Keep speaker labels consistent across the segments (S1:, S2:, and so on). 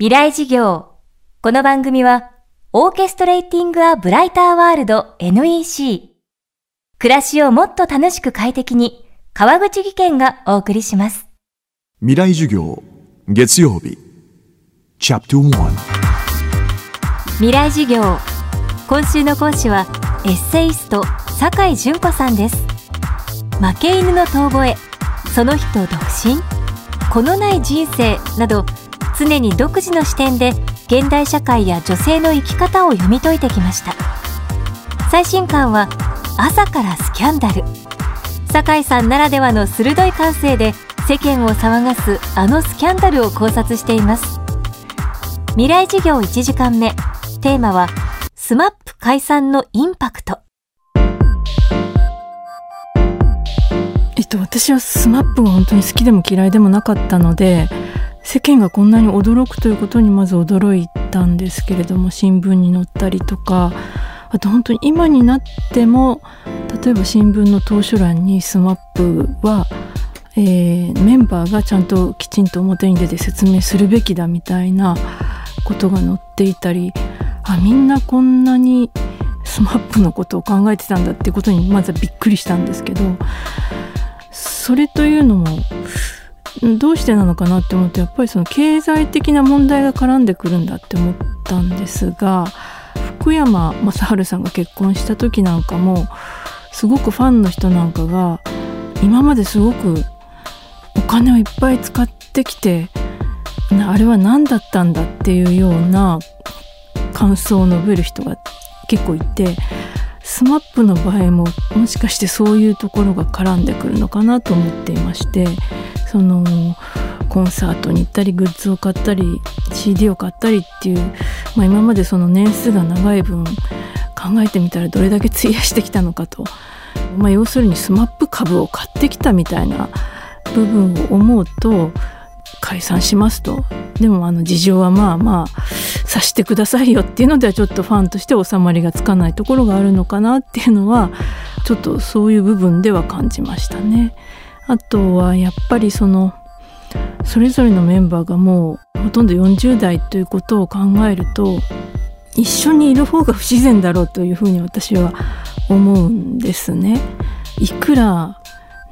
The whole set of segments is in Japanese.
S1: 未来事業。この番組は、オーケストレーティング・ア・ブライター・ワールド NEC。暮らしをもっと楽しく快適に、川口義賢がお送りします。
S2: 未来授業月曜日チャプト1
S1: 未来事業。今週の講師は、エッセイスト、酒井純子さんです。負け犬の遠吠え、その人独身、子のない人生など、常に独自の視点で現代社会や女性の生き方を読み解いてきました。最新刊は朝からスキャンダル。酒井さんならではの鋭い感性で世間を騒がすあのスキャンダルを考察しています。未来授業1時間目。テーマは SMAP 解散のインパクト。
S3: えっと、私は SMAP が本当に好きでも嫌いでもなかったので世間がこんなに驚くということにまず驚いたんですけれども新聞に載ったりとか。あと本当に今になっても例えば新聞の投書欄に SMAP は、えーメンバーがちゃんときちんと表に出て説明するべきだみたいなことが載っていたりあみんなこんなにスマップのことを考えてたんだってことにまずはびっくりしたんですけどそれというのもどうしてなのかなって思うとやっぱりその経済的な問題が絡んでくるんだって思ったんですが福山雅治さんが結婚した時なんかもすごくファンの人なんかが今まですごくお金をいっぱい使ってきてあれは何だったんだっていうような感想を述べる人が結構いて SMAP の場合ももしかしてそういうところが絡んでくるのかなと思っていましてそのコンサートに行ったりグッズを買ったり CD を買ったりっていう、まあ、今までその年数が長い分考えてみたらどれだけ費やしてきたのかと、まあ、要するに SMAP 株を買ってきたみたいな部分を思うと解散しますとでもあの事情はまあまあさしてくださいよっていうのではちょっとファンとして収まりがつかないところがあるのかなっていうのはちょっとそういう部分では感じましたね。あとはやっぱりそのそれぞれのメンバーがもうほとんど40代ということを考えると一緒にいる方が不自然だろうというふうに私は思うんですね。いくら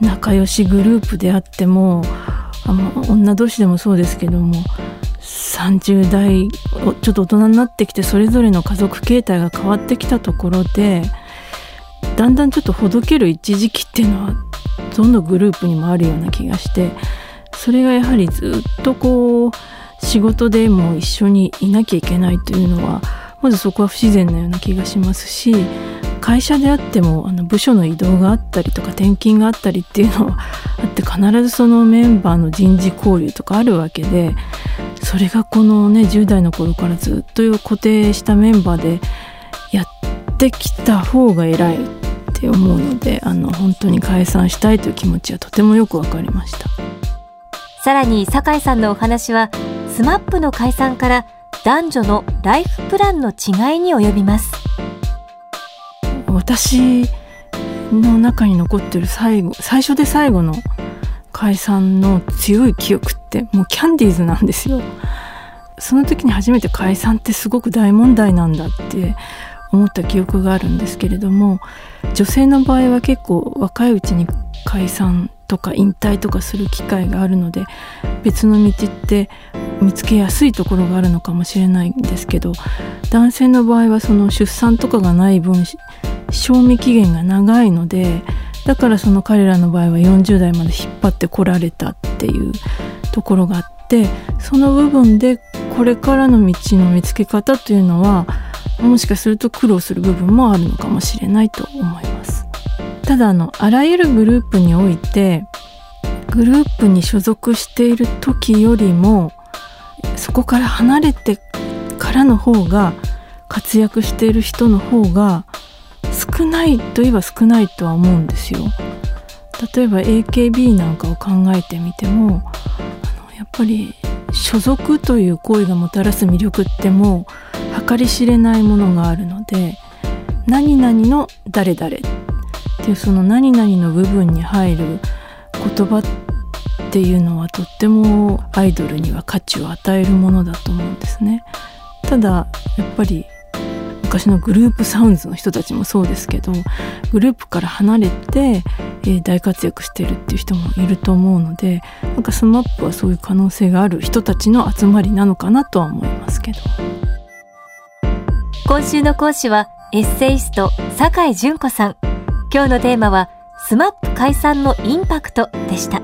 S3: 仲良しグループであってもあの女同士でもそうですけども30代ちょっと大人になってきてそれぞれの家族形態が変わってきたところでだんだんちょっとほどける一時期っていうのはどのグループにもあるような気がしてそれがやはりずっとこう仕事でも一緒にいなきゃいけないというのはまずそこは不自然なような気がしますし会社であってもあの部署の移動があったりとか転勤があったりっていうのはあって必ずそのメンバーの人事交流とかあるわけでそれがこのね10代の頃からずっと固定したメンバーでやってきた方が偉い。って思うのであの本当に解散したいという気持ちはとてもよくわかりました。
S1: さらに酒井さんのお話はスマップの解散から男女のライフプランの違いに及びます
S3: 私の中に残ってる最後最初で最後の解散の強い記憶ってもうキャンディーズなんですよその時に初めて解散ってすごく大問題なんだって思った記憶があるんですけれども女性の場合は結構若いうちに解散とか引退とかする機会があるので別の道って見つけやすいところがあるのかもしれないんですけど男性の場合はその出産とかがない分賞味期限が長いのでだからその彼らの場合は40代まで引っ張ってこられたっていうところがあってその部分でこれからの道の見つけ方というのはもしかすると苦労する部分もあるのかもしれないと思います。ただあのあらゆるグループにおいてグループに所属している時よりもそこから離れてからの方が活躍している人の方が少ないといえば少ないとは思うんですよ。例えば AKB なんかを考えてみてもあのやっぱり所属という行為がもたらす魅力ってもう計り知れないものがあるので何々の誰々っていうその何々の部分に入る言葉っていうのはとってもアイドルには価値を与えるものだと思うんですね。ただやっぱり昔のグループサウンズの人たちもそうですけどグループから離れて、えー、大活躍してるっていう人もいると思うのでなんか SMAP はそういう可能性がある人たちの集まりなのかなとは思いますけど。
S1: 今週の講師はエッセイスト酒井純子さん。今日のテーマは SMAP 解散のインパクトでした。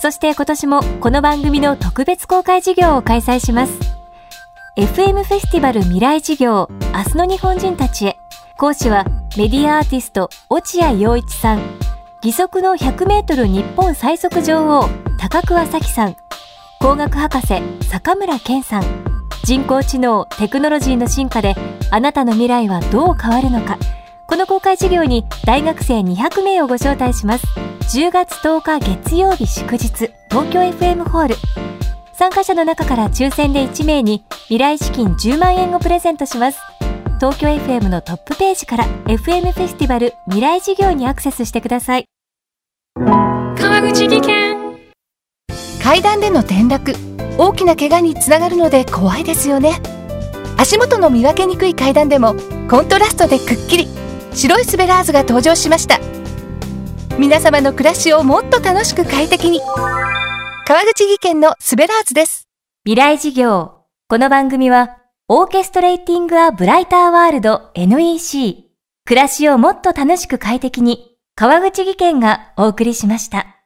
S1: そして今年もこの番組の特別公開授業を開催します。FM フェスティバル未来事業明日の日本人たちへ。講師はメディアアーティスト落合陽一さん。義足の100メートル日本最速女王高桑咲さん。工学博士坂村健さん。人工知能テクノロジーの進化であなたの未来はどう変わるのか。この公開授業に大学生200名をご招待します。10月10日月曜日祝日東京 FM ホール。参加者の中から抽選で1名に未来資金10万円をプレゼントします。東京 FM のトップページから FM フェスティバル未来事業にアクセスしてください。
S4: 川口技研
S5: 階段での転落、大きな怪我につながるので怖いですよね。足元の見分けにくい階段でもコントラストでくっきり白いスベラーズが登場しました皆様の暮らしをもっと楽しく快適に川口技研のスベラーズです。
S1: 未来事業。この番組は、オーケストレーティング・ア・ブライター・ワールド NEC。暮らしをもっと楽しく快適に、川口技研がお送りしました。